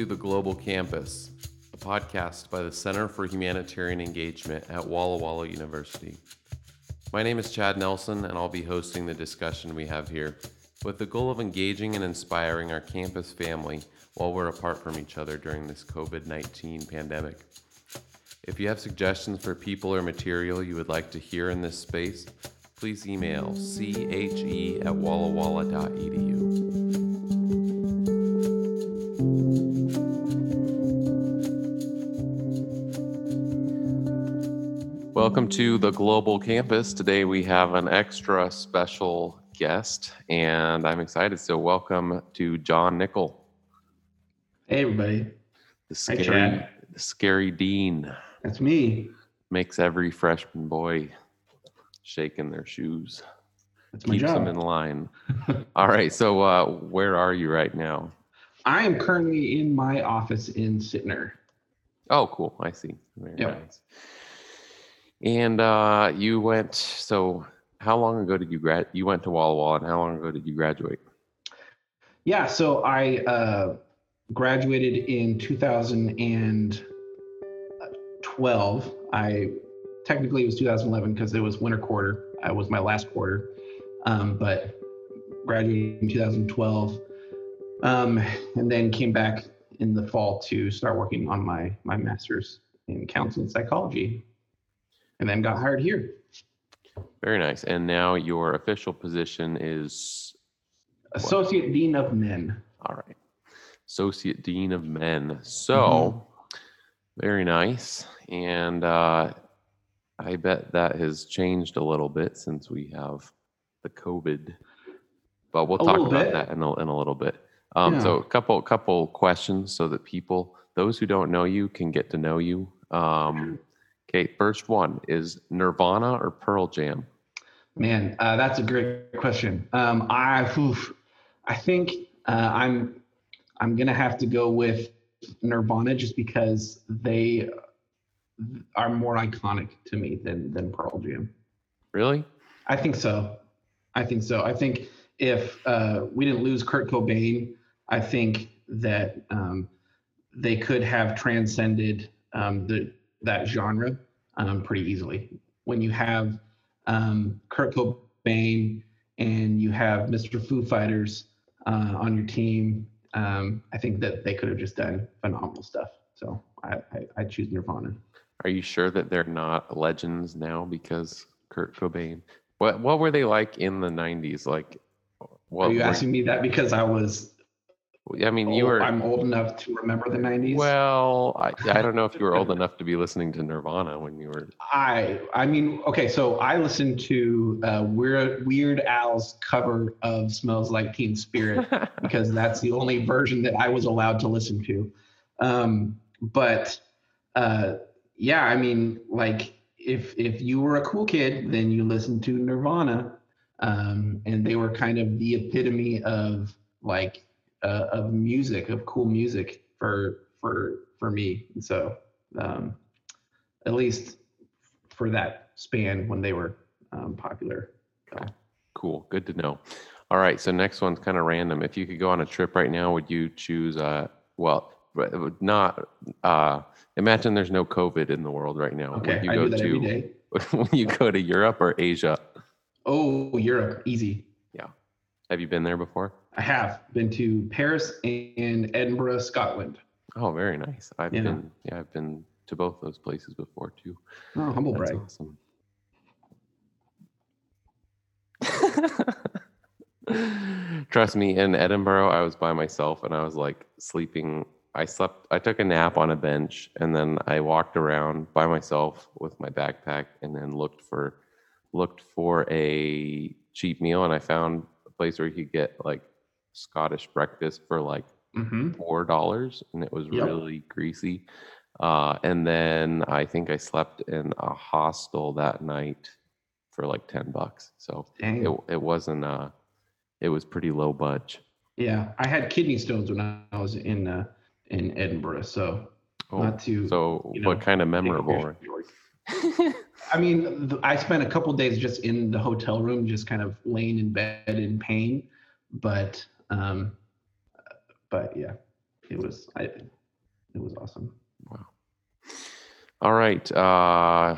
to the Global Campus, a podcast by the Center for Humanitarian Engagement at Walla Walla University. My name is Chad Nelson, and I'll be hosting the discussion we have here with the goal of engaging and inspiring our campus family while we're apart from each other during this COVID 19 pandemic. If you have suggestions for people or material you would like to hear in this space, please email che at wallawalla.edu. Welcome to the Global Campus. Today we have an extra special guest, and I'm excited. So, welcome to Jon Nickell, Hey, everybody. the Hi, scary, Chad. the scary dean. That's me. Makes every freshman boy shake in their shoes, That's my keeps job. them in line. All right, so uh, where are you right now? I am currently in my office in Sittner. Oh, cool. I see. Very Yep. nice. And uh, you went. So, how long ago did you grad? You went to Walla Walla, and how long ago did you graduate? Yeah, so I uh, graduated in 2012. I technically it was 2011 because it was winter quarter. I was my last quarter, um, but graduated in 2012, um, and then came back in the fall to start working on my my master's in counseling psychology, and then got hired here. Very nice. And now your official position is Associate Dean of Men. all right, Associate Dean of Men. So, very nice. And uh, I bet that has changed a little bit since we have the COVID. But we'll A talk about bit. that in a, in a little bit. Um, So, a couple couple questions so that people, those who don't know you, can get to know you. Um, okay, first one is Nirvana or Pearl Jam. Man, uh, that's a great question. Um, I, oof, I think uh, I'm, I'm gonna have to go with Nirvana just because they are more iconic to me than than Pearl Jam. Really? I think so. I think so. I think if uh, we didn't lose Kurt Cobain, I think that um, they could have transcended um, the that genre um, pretty easily. When you have um, Kurt Cobain and you have Mr. Foo Fighters uh, on your team, um, I think that they could have just done phenomenal stuff. So I, I, I choose Nirvana. Are you sure that they're not legends now because Kurt Cobain? What what were they like in the '90s? Like, what? Are you asking me that because I was I mean, you old- were. I'm old enough to remember the 90s. Well, I, I don't know if you were old enough to be listening to Nirvana when you were. I I mean, okay, so I listened to uh, Weird Weird Al's cover of "Smells Like Teen Spirit" because that's the only version that I was allowed to listen to. Um, but uh, yeah, I mean, like if if you were a cool kid, then you listened to Nirvana, um, and they were kind of the epitome of like uh, of music, of cool music for for for me. And so, um, at least for that span when they were um, popular. Cool. Good to know. All right. So next one's kind of random. If you could go on a trip right now, would you choose? Uh, well, not. Uh, imagine there's no COVID in the world right now. Okay, would you I go do that every to? day. Would you go to Europe or Asia? Oh, Europe, easy. Yeah. Have you been there before? I have been to Paris and Edinburgh, Scotland. Oh, very nice. I've Yeah. been. Yeah, I've been to both those places before too. Oh, humble That's brag. awesome. Trust me, in Edinburgh, I was by myself and I was like sleeping. I slept, I took a nap on a bench and then I walked around by myself with my backpack and then looked for looked for a cheap meal and I found a place where you could get like Scottish breakfast for like Mm-hmm. four dollars and it was Yep. really greasy. Uh, and then I think I slept in a hostel that night for like ten bucks. So Dang. it it wasn't uh it was pretty low budge. yeah, I had kidney stones when I was in uh, in Edinburgh, so Oh, not too. so you know, what kind of memorable? I mean, th- I spent a couple days just in the hotel room, just kind of laying in bed in pain, but um, but yeah, it was I it was awesome. Wow. All right. Uh,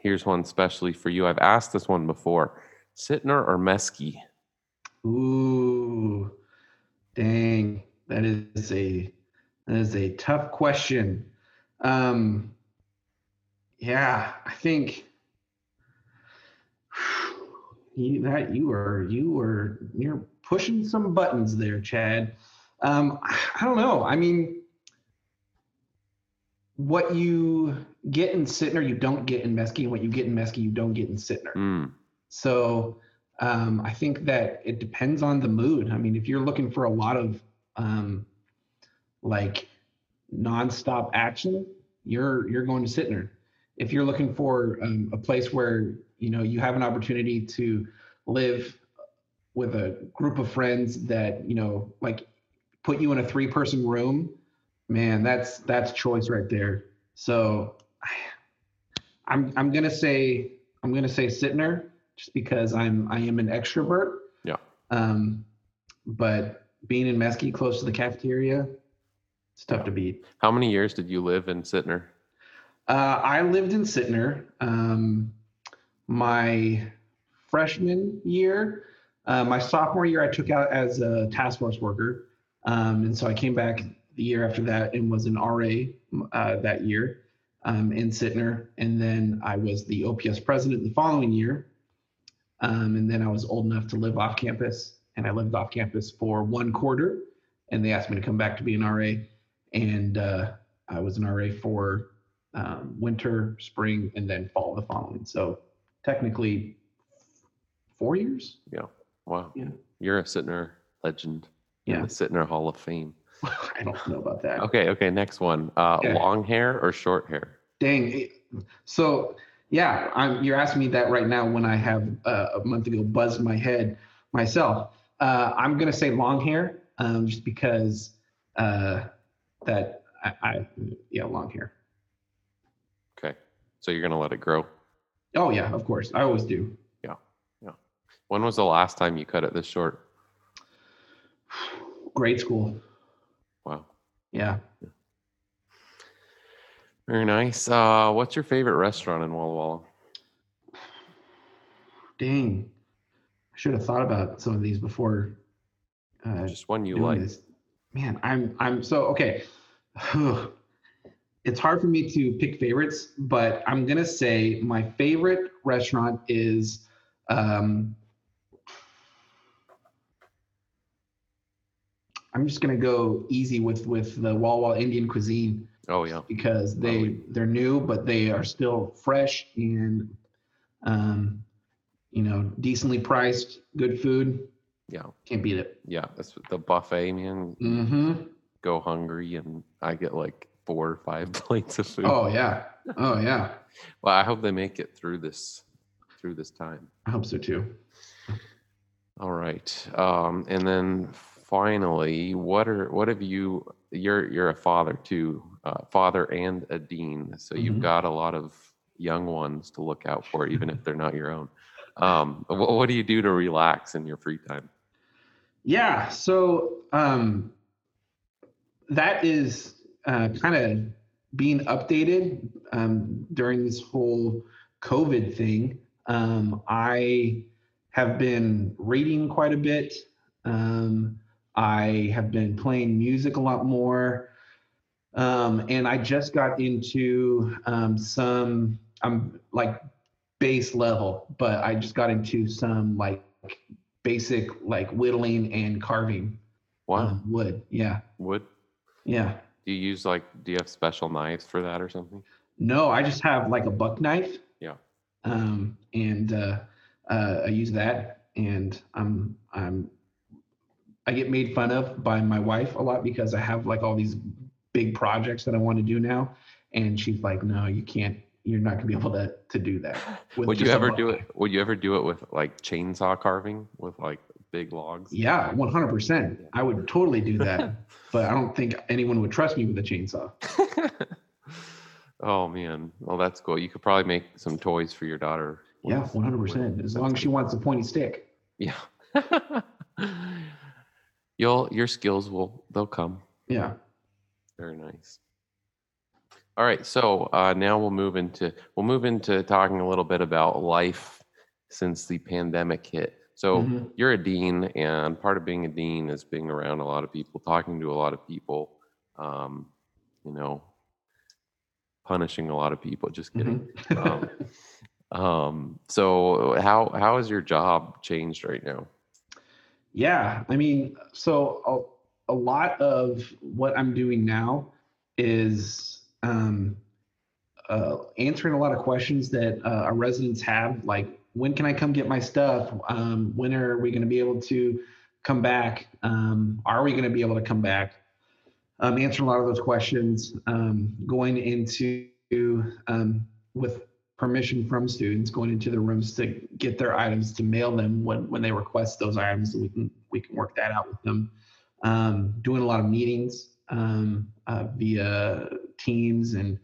here's one specially for you. I've asked this one before. Sittner or Meske? Ooh, dang, that is a that is a tough question. Um, yeah, I think you that you are you are you're pushing some buttons there, Chad. Um, I don't know. I mean, what you get in Sittner, you don't get in Meske, and what you get in Meske, you don't get in Sittner. Mm, So um, I think that it depends on the mood. I mean, if you're looking for a lot of um, like nonstop action, you're you're going to Sittner. If you're looking for um, a place where you know you have an opportunity to live with a group of friends that you know like put you in a three person room, man, that's that's choice right there. So I'm I'm gonna say I'm gonna say Sittner just because I'm I am an extrovert. Yeah. Um, but being in Meske, close to the cafeteria, it's tough Yeah. to beat. How many years did you live in Sittner Uh, I lived in Sittner Um, my freshman year, uh, my sophomore year, I took out as a task force worker, um, and so I came back the year after that and was an RA uh, that year um, in Sittner, and then I was the OPS president the following year, um, and then I was old enough to live off campus, and I lived off campus for one quarter, and they asked me to come back to be an RA, and uh, I was an RA for um, winter, spring, and then fall the following. So technically, four years. Wow. Yeah. You're a Sittner legend. in Yeah, The Sittner Hall of Fame. I don't know about that. Okay. Okay. Next one. Uh, Okay. Long hair or short hair? Dang. So yeah, I'm, you're asking me that right now when I have uh, a month ago buzzed my head myself. Uh, I'm gonna say long hair, um, just because uh, that I, I yeah long hair. Okay. So you're gonna let it grow. Oh yeah, of course. I always do. When was the last time you cut it this short? Grade school. Wow. Yeah. Very nice. Uh, what's your favorite restaurant in Walla Walla? Dang. I should have thought about some of these before uh, Just one you like. this. Man, I'm I'm so okay. It's hard for me to pick favorites, but I'm gonna say my favorite restaurant is um, I'm just gonna go easy with with the Walla Indian cuisine Oh yeah. because they Lovely. they're new but they are still fresh and um, you know decently priced, good food. Yeah. Can't beat it. Yeah. That's the buffet, man. Mm-hmm. Go hungry and I get like four or five plates of food. Oh yeah. Oh yeah. Well, I hope they make it through this through this time. I hope so too. All right. Um, and then finally, what are what have you? You're you're a father too, uh, father and a dean, so you've Mhm. got a lot of young ones to look out for, even if they're not your own. Um, what, what do you do to relax in your free time? Yeah. So um, that is uh, kind of being updated um, during this whole COVID thing. Um, I have been reading quite a bit. Um, I have been playing music a lot more. Um, and I just got into um, some, I'm like base level, but I just got into some like basic like whittling and carving Wow, um, wood. Yeah. wood. Yeah. Do you use like? Do you have special knives for that or something? No, I just have like a buck knife. Yeah. Um, and uh, uh, I use that, and I'm I'm I get made fun of by my wife a lot because I have like all these big projects that I want to do now, and she's like, "No, you can't. You're not gonna be able to to do that." Would you ever do it? Would you ever do it with like chainsaw carving with like big logs? Yeah, 100%. I would totally do that, but I don't think anyone would trust me with a chainsaw. oh man, well that's cool. You could probably make some toys for your daughter. Yeah, 100%. with As long as she wants a pointy stick. Yeah. You'll your skills will they'll come. Yeah. Very nice. All right, so uh, now we'll move into we'll move into talking a little bit about life since the pandemic hit. So Mhm. you're a dean, and part of being a dean is being around a lot of people, talking to a lot of people, um, you know, punishing a lot of people. Just kidding. Mhm. Um, um, so how how has your job changed right now? Yeah, I mean, so a, a lot of what I'm doing now is um, uh, answering a lot of questions that uh, our residents have, like when can I come get my stuff? Um, when are we going to be able to come back? Um, are we going to be able to come back? Um, answering a lot of those questions, um, going into um, with permission from students, going into the rooms to get their items to mail them when when they request those items, we can we can work that out with them. Um, doing a lot of meetings um, uh, via Teams and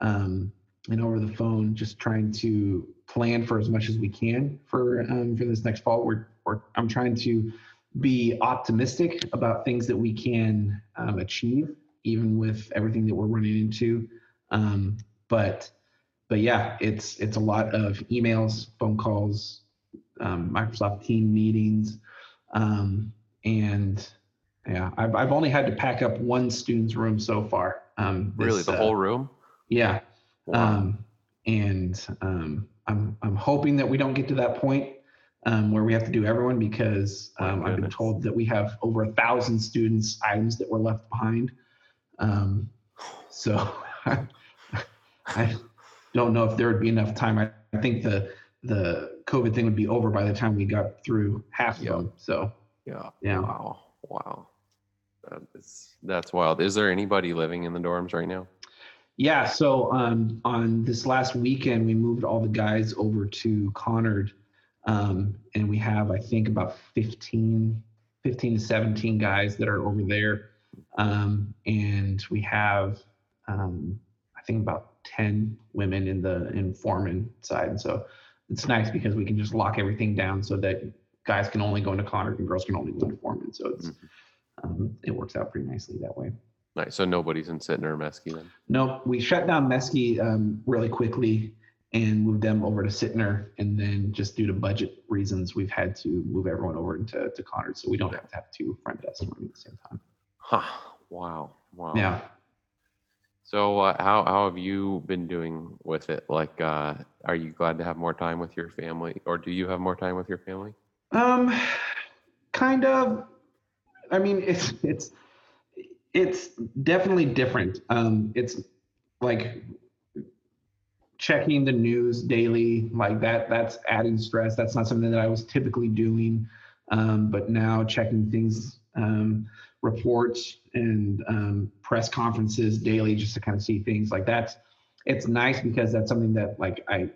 um, and over the phone, just trying to plan for as much as we can for um, for this next fall. We're, we're I'm trying to be optimistic about things that we can um, achieve, even with everything that we're running into. Um, but but yeah, it's it's a lot of emails, phone calls, um, Microsoft Team meetings, um, and yeah, I've I've only had to pack up one student's room so far. Um, Really, the uh, whole room? yeah. Wow. Um, and um, I'm I'm hoping that we don't get to that point um, where we have to do everyone because um, I've been told that we have over a thousand students items that were left behind. Um, so I don't know if there would be enough time. I, I think the the COVID thing would be over by the time we got through half Yeah. of them. So yeah. yeah. Wow. Wow. That is, that's wild. Is there anybody living in the dorms right now? Yeah, so um, on this last weekend, we moved all the guys over to Conard, um, and we have, I think, about 15, 15 to 17 guys that are over there. Um, and we have, um, think, about 10 women in the in Foreman side. And so it's nice because we can just lock everything down so that guys can only go into Conard and girls can only go into Foreman. So it's Mhm. um, it works out pretty nicely that way. Nice. So nobody's in Sittner or Meske then? No, we shut down Meske um, really quickly and moved them over to Sittner. And then just due to budget reasons, we've had to move everyone over into to Conard so we don't have to have two front desks running at the same time. Huh. Wow. Wow. Yeah. So uh, how how have you been doing with it? Like, uh, are you glad to have more time with your family, or do you have more time with your family? Um, kind of. I mean, it's it's it's definitely different. Um, it's like checking the news daily, like that. That's adding stress. That's not something that I was typically doing. Um, but now checking things, um, reports and um, press conferences daily, just to kind of see things like that. It's nice because that's something that like I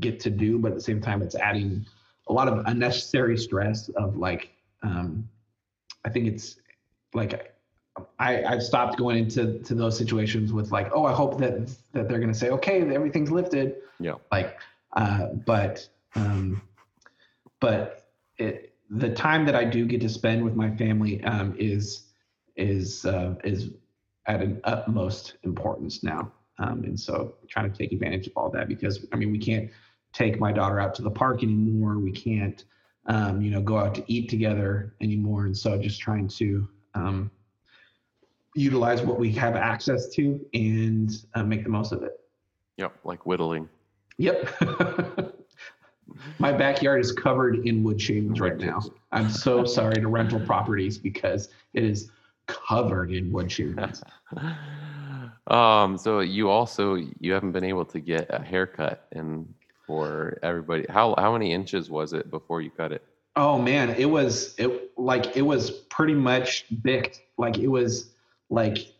get to do, but at the same time, it's adding a lot of unnecessary stress of like um i think it's like i i've stopped going into to those situations with like oh i hope that that they're going to say okay everything's lifted Yeah. like uh but um but it the time that i do get to spend with my family um is is uh is at an utmost importance now um and so trying to take advantage of all that because i mean we can't take my daughter out to the park anymore. We can't, um, you know, go out to eat together anymore. And so just trying to um, utilize what we have access to and uh, make the most of it. Yep. Like whittling. Yep. my backyard is covered in wood shavings right now. I'm so sorry to rental properties because it is covered in wood shavings. um. So you also you haven't been able to get a haircut, and for everybody, how how many inches was it before you cut it? Oh man, it was it like it was pretty much bicked. Like it was like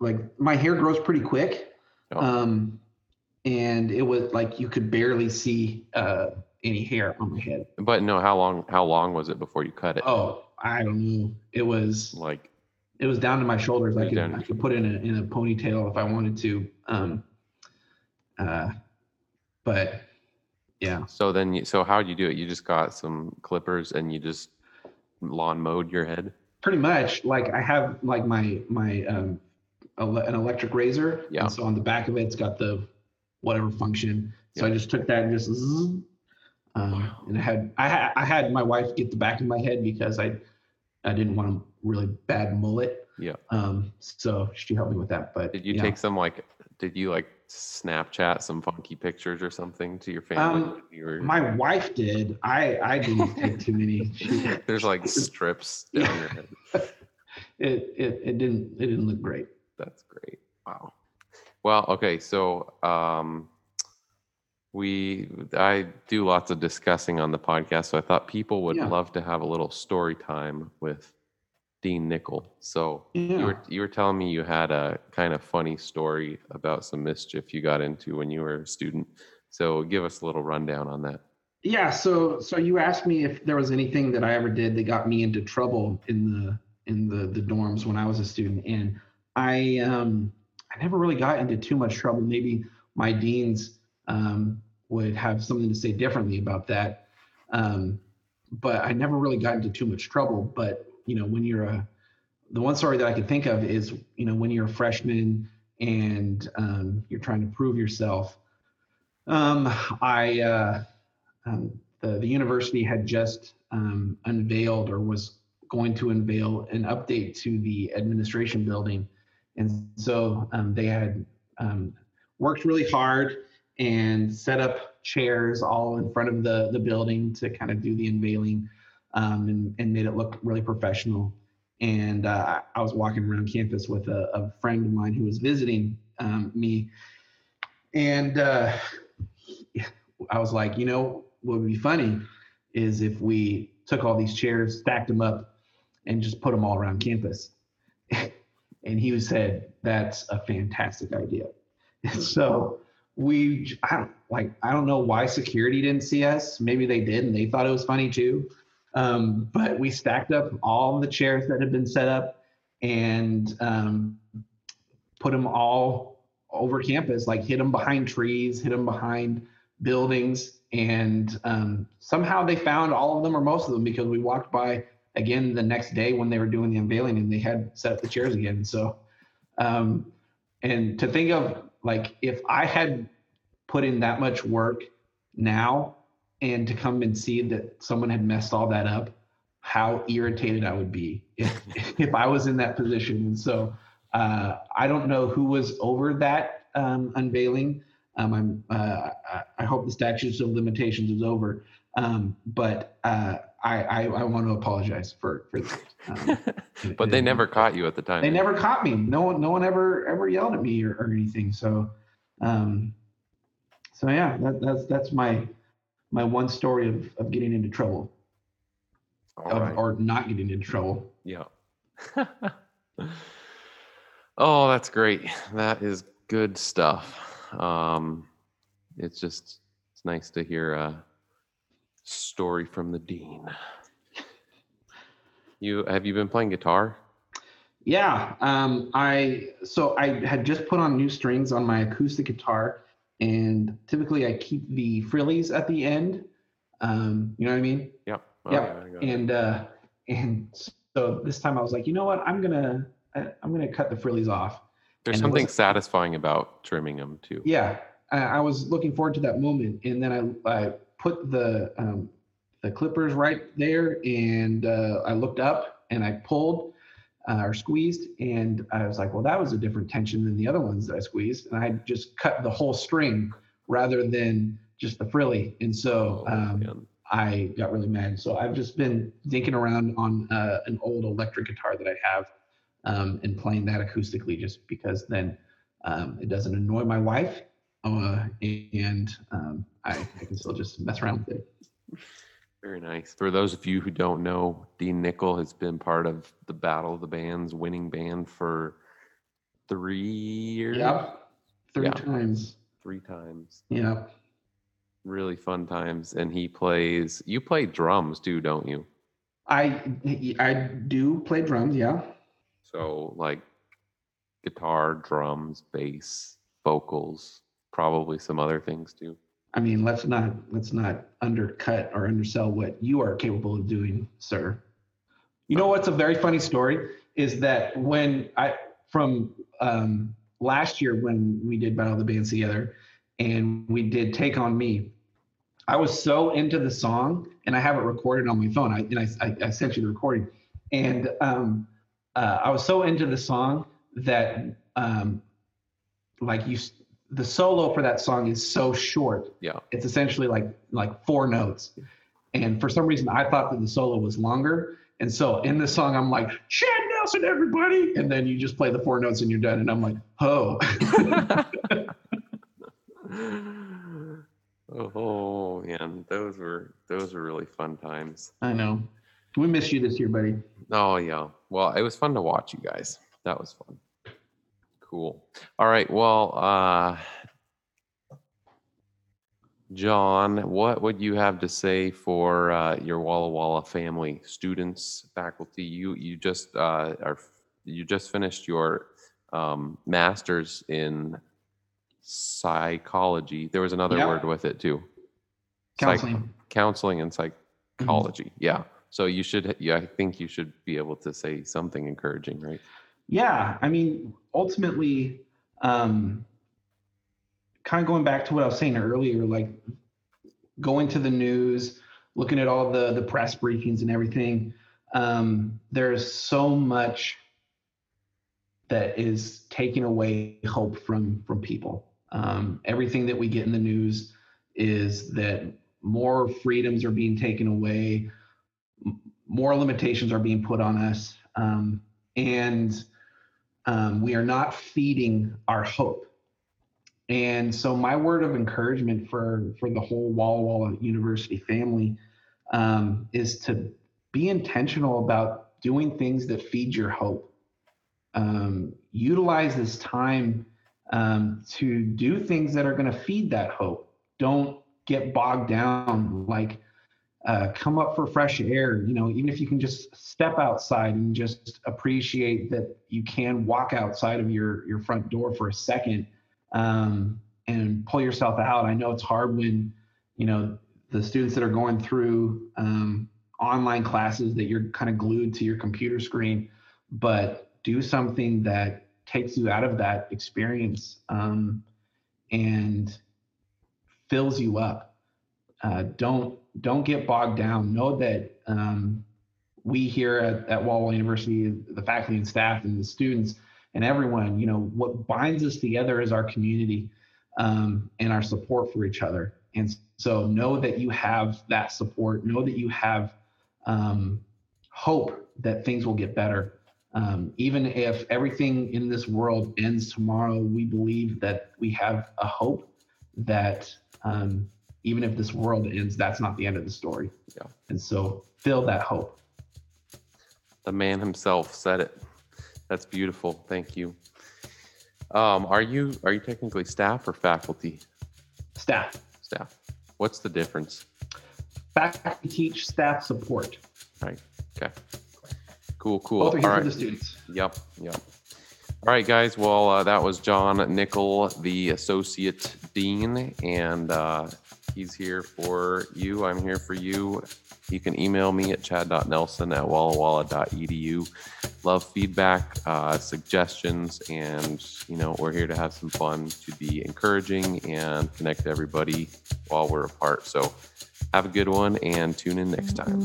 like my hair grows pretty quick. Oh. Um and it was like you could barely see uh any hair on my head. But no, how long how long was it before you cut it? Oh, I don't know. It was Like it was down to my shoulders. I could down I could put it in a in a ponytail if I wanted to. Um uh but yeah. so then you, so how do you do it? You just got some clippers and you just lawn mowed your head. pretty much like i have like my my um an electric razor. Yeah. And so on the back of it, it's got the whatever function. So I just took that and just, zzz, um, Wow. and I had I had I had my wife get the back of my head because I I didn't want a really bad mullet. Yeah. Um. So she helped me with that. But Did you take some like? Did you like Snapchat some funky pictures or something to your family? Um, you were, My wife did. I I didn't take too many. There's like strips down your head. it, it it didn't it didn't look great. That's great. Wow. Well, okay, so um we I do lots of discussing on the podcast, so I thought people would Yeah. love to have a little story time with Dean Nickell. So you were you were telling me you had a kind of funny story about some mischief you got into when you were a student. So give us a little rundown on that. Yeah, so so you asked me if there was anything that I ever did that got me into trouble in the in the the dorms when I was a student, and I um I never really got into too much trouble. Maybe my deans um, would have something to say differently about that, um, but I never really got into too much trouble. But you know, when you're a the one story that I could think of is you know when you're a freshman and um, you're trying to prove yourself. Um, I uh, um, the, the university had just um, unveiled or was going to unveil an update to the administration building. And so they had worked really hard and set up chairs all in front of the, the building to kind of do the unveiling um, and, and made it look really professional. And uh, I was walking around campus with a, a friend of mine who was visiting um, me. And uh, I was like, you know, what would be funny is if we took all these chairs, stacked them up, and just put them all around campus. and he said, that's a fantastic idea. So we, I don't like, I don't know why security didn't see us. Maybe they did, and they thought it was funny too. Um, but we stacked up all the chairs that had been set up and um, put them all over campus, like hid them behind trees, hid them behind buildings and um, somehow they found all of them or most of them because we walked by again the next day when they were doing the unveiling and they had set up the chairs again so um, and to think of like if i had put in that much work now and to come and see that someone had messed all that up how irritated i would be if, if i was in that position. And so uh, i don't know who was over that um, unveiling. Um, I'm, uh, I, hope the statute of limitations is over, um, but uh, I, I, I want to apologize for for that. Um, but they never caught you at the time. They never caught me. No one, no one ever ever yelled at me or, or anything. So, um, so yeah, that, that's that's my my one story of of getting into trouble of, right. or not getting into trouble. Yeah. oh, that's great. That is good stuff. Um, it's just it's nice to hear a story from the dean. You have you been playing guitar? Yeah, um, I so I had just put on new strings on my acoustic guitar, and typically I keep the frillies at the end. Um, you know what I mean? Yep. Oh, Yep. yeah, I. And uh, and so this time I was like, you know what? I'm gonna I, I'm gonna cut the frillies off. There's and something satisfying about trimming them too. Yeah, I, I was looking forward to that moment, and then I I put the um, the clippers right there, and uh, I looked up and I pulled uh, or squeezed, and I was like, well, that was a different tension than the other ones that I squeezed, and I just cut the whole string rather than just the frilly, and so. Oh, Um, man. I got really mad. So I've just been dinking around on uh, an old electric guitar that I have um, and playing that acoustically just because then um, it doesn't annoy my wife uh, and um, I, I can still just mess around with it. Very nice. For those of you who don't know, Dean Nickell has been part of the Battle of the Bands winning band for three years. Yep. Three Yeah. times. Three times. Yeah. Really fun times. And he plays, you play drums too, don't you? I I do play drums. Yeah. So, like guitar, drums, bass, vocals, probably some other things too. I mean, let's not let's not undercut or undersell what you are capable of doing, sir. You know what's a very funny story is that when I from um, last year when we did Battle the Bands together, and we did Take on Me. I was so into the song, and I have it recorded on my phone. I and I, I, I sent you the recording, and um, uh, I was so into the song that um, like you the solo for that song is so short. Yeah. It's essentially like like four notes. And for some reason I thought that the solo was longer. And so in the song I'm like, Chad Nelson, everybody. And then you just play the four notes and you're done. And I'm like, oh. oh man, those were those were really fun times. I know. We miss you this year, buddy. Oh yeah. Well, it was fun to watch you guys. That was fun. Cool. All right. Well, uh, Jon, what would you have to say for uh, your Walla Walla family, students, faculty? You you just uh, are you just finished your um, master's in psychology. There was another Yeah. word with it too. Psych- Counseling. counseling and Mm-hmm. psychology. Yeah. So you should. Yeah, I think you should be able to say something encouraging, right? Yeah, I mean, ultimately, um, kind of going back to what I was saying earlier, like going to the news, looking at all the the press briefings and everything. Um, there's so much that is taking away hope from from people. Um, everything that we get in the news is that more freedoms are being taken away, more limitations are being put on us, um, and um, we are not feeding our hope. And so, my word of encouragement for for the whole Walla Walla University family um, is to be intentional about doing things that feed your hope. Um, utilize this time um, to do things that are going to feed that hope. Don't get bogged down. Like, uh, come up for fresh air. You know, even if you can just step outside and just appreciate that you can walk outside of your your front door for a second um, and pull yourself out. I know it's hard when you know the students that are going through um, online classes that you're kind of glued to your computer screen, but do something that takes you out of that experience um, and fills you up. Uh, don't don't get bogged down. Know that um, we here at, at Walla University, the faculty and staff and the students and everyone, you know, what binds us together is our community um, and our support for each other. And so know that you have that support. Know that you have um, hope that things will get better. Um, even if everything in this world ends tomorrow, we believe that we have a hope that um, even if this world ends, that's not the end of the story. Yeah. And so fill that hope. The man himself said it. That's beautiful. Thank you. Um, are you are you technically staff or faculty? Staff, Staff. What's the difference? faculty teach, staff support. Right. Okay. Cool. Cool. Both are here All for right. the students. Yep. Yep. All right, guys. Well, uh, that was Jon Nickell, the associate dean, and uh, he's here for you. I'm here for you. You can email me at chad.nelson at wallawalla.edu. Love feedback, uh, suggestions, and you know we're here to have some fun, to be encouraging, and connect everybody while we're apart. So have a good one, and tune in next time.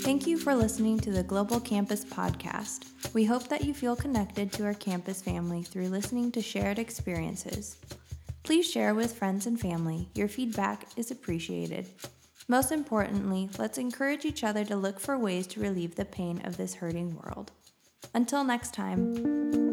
Thank you for listening to the Global Campus Podcast. We hope that you feel connected to our campus family through listening to shared experiences. Please share with friends and family. Your feedback is appreciated. Most importantly, let's encourage each other to look for ways to relieve the pain of this hurting world. Until next time.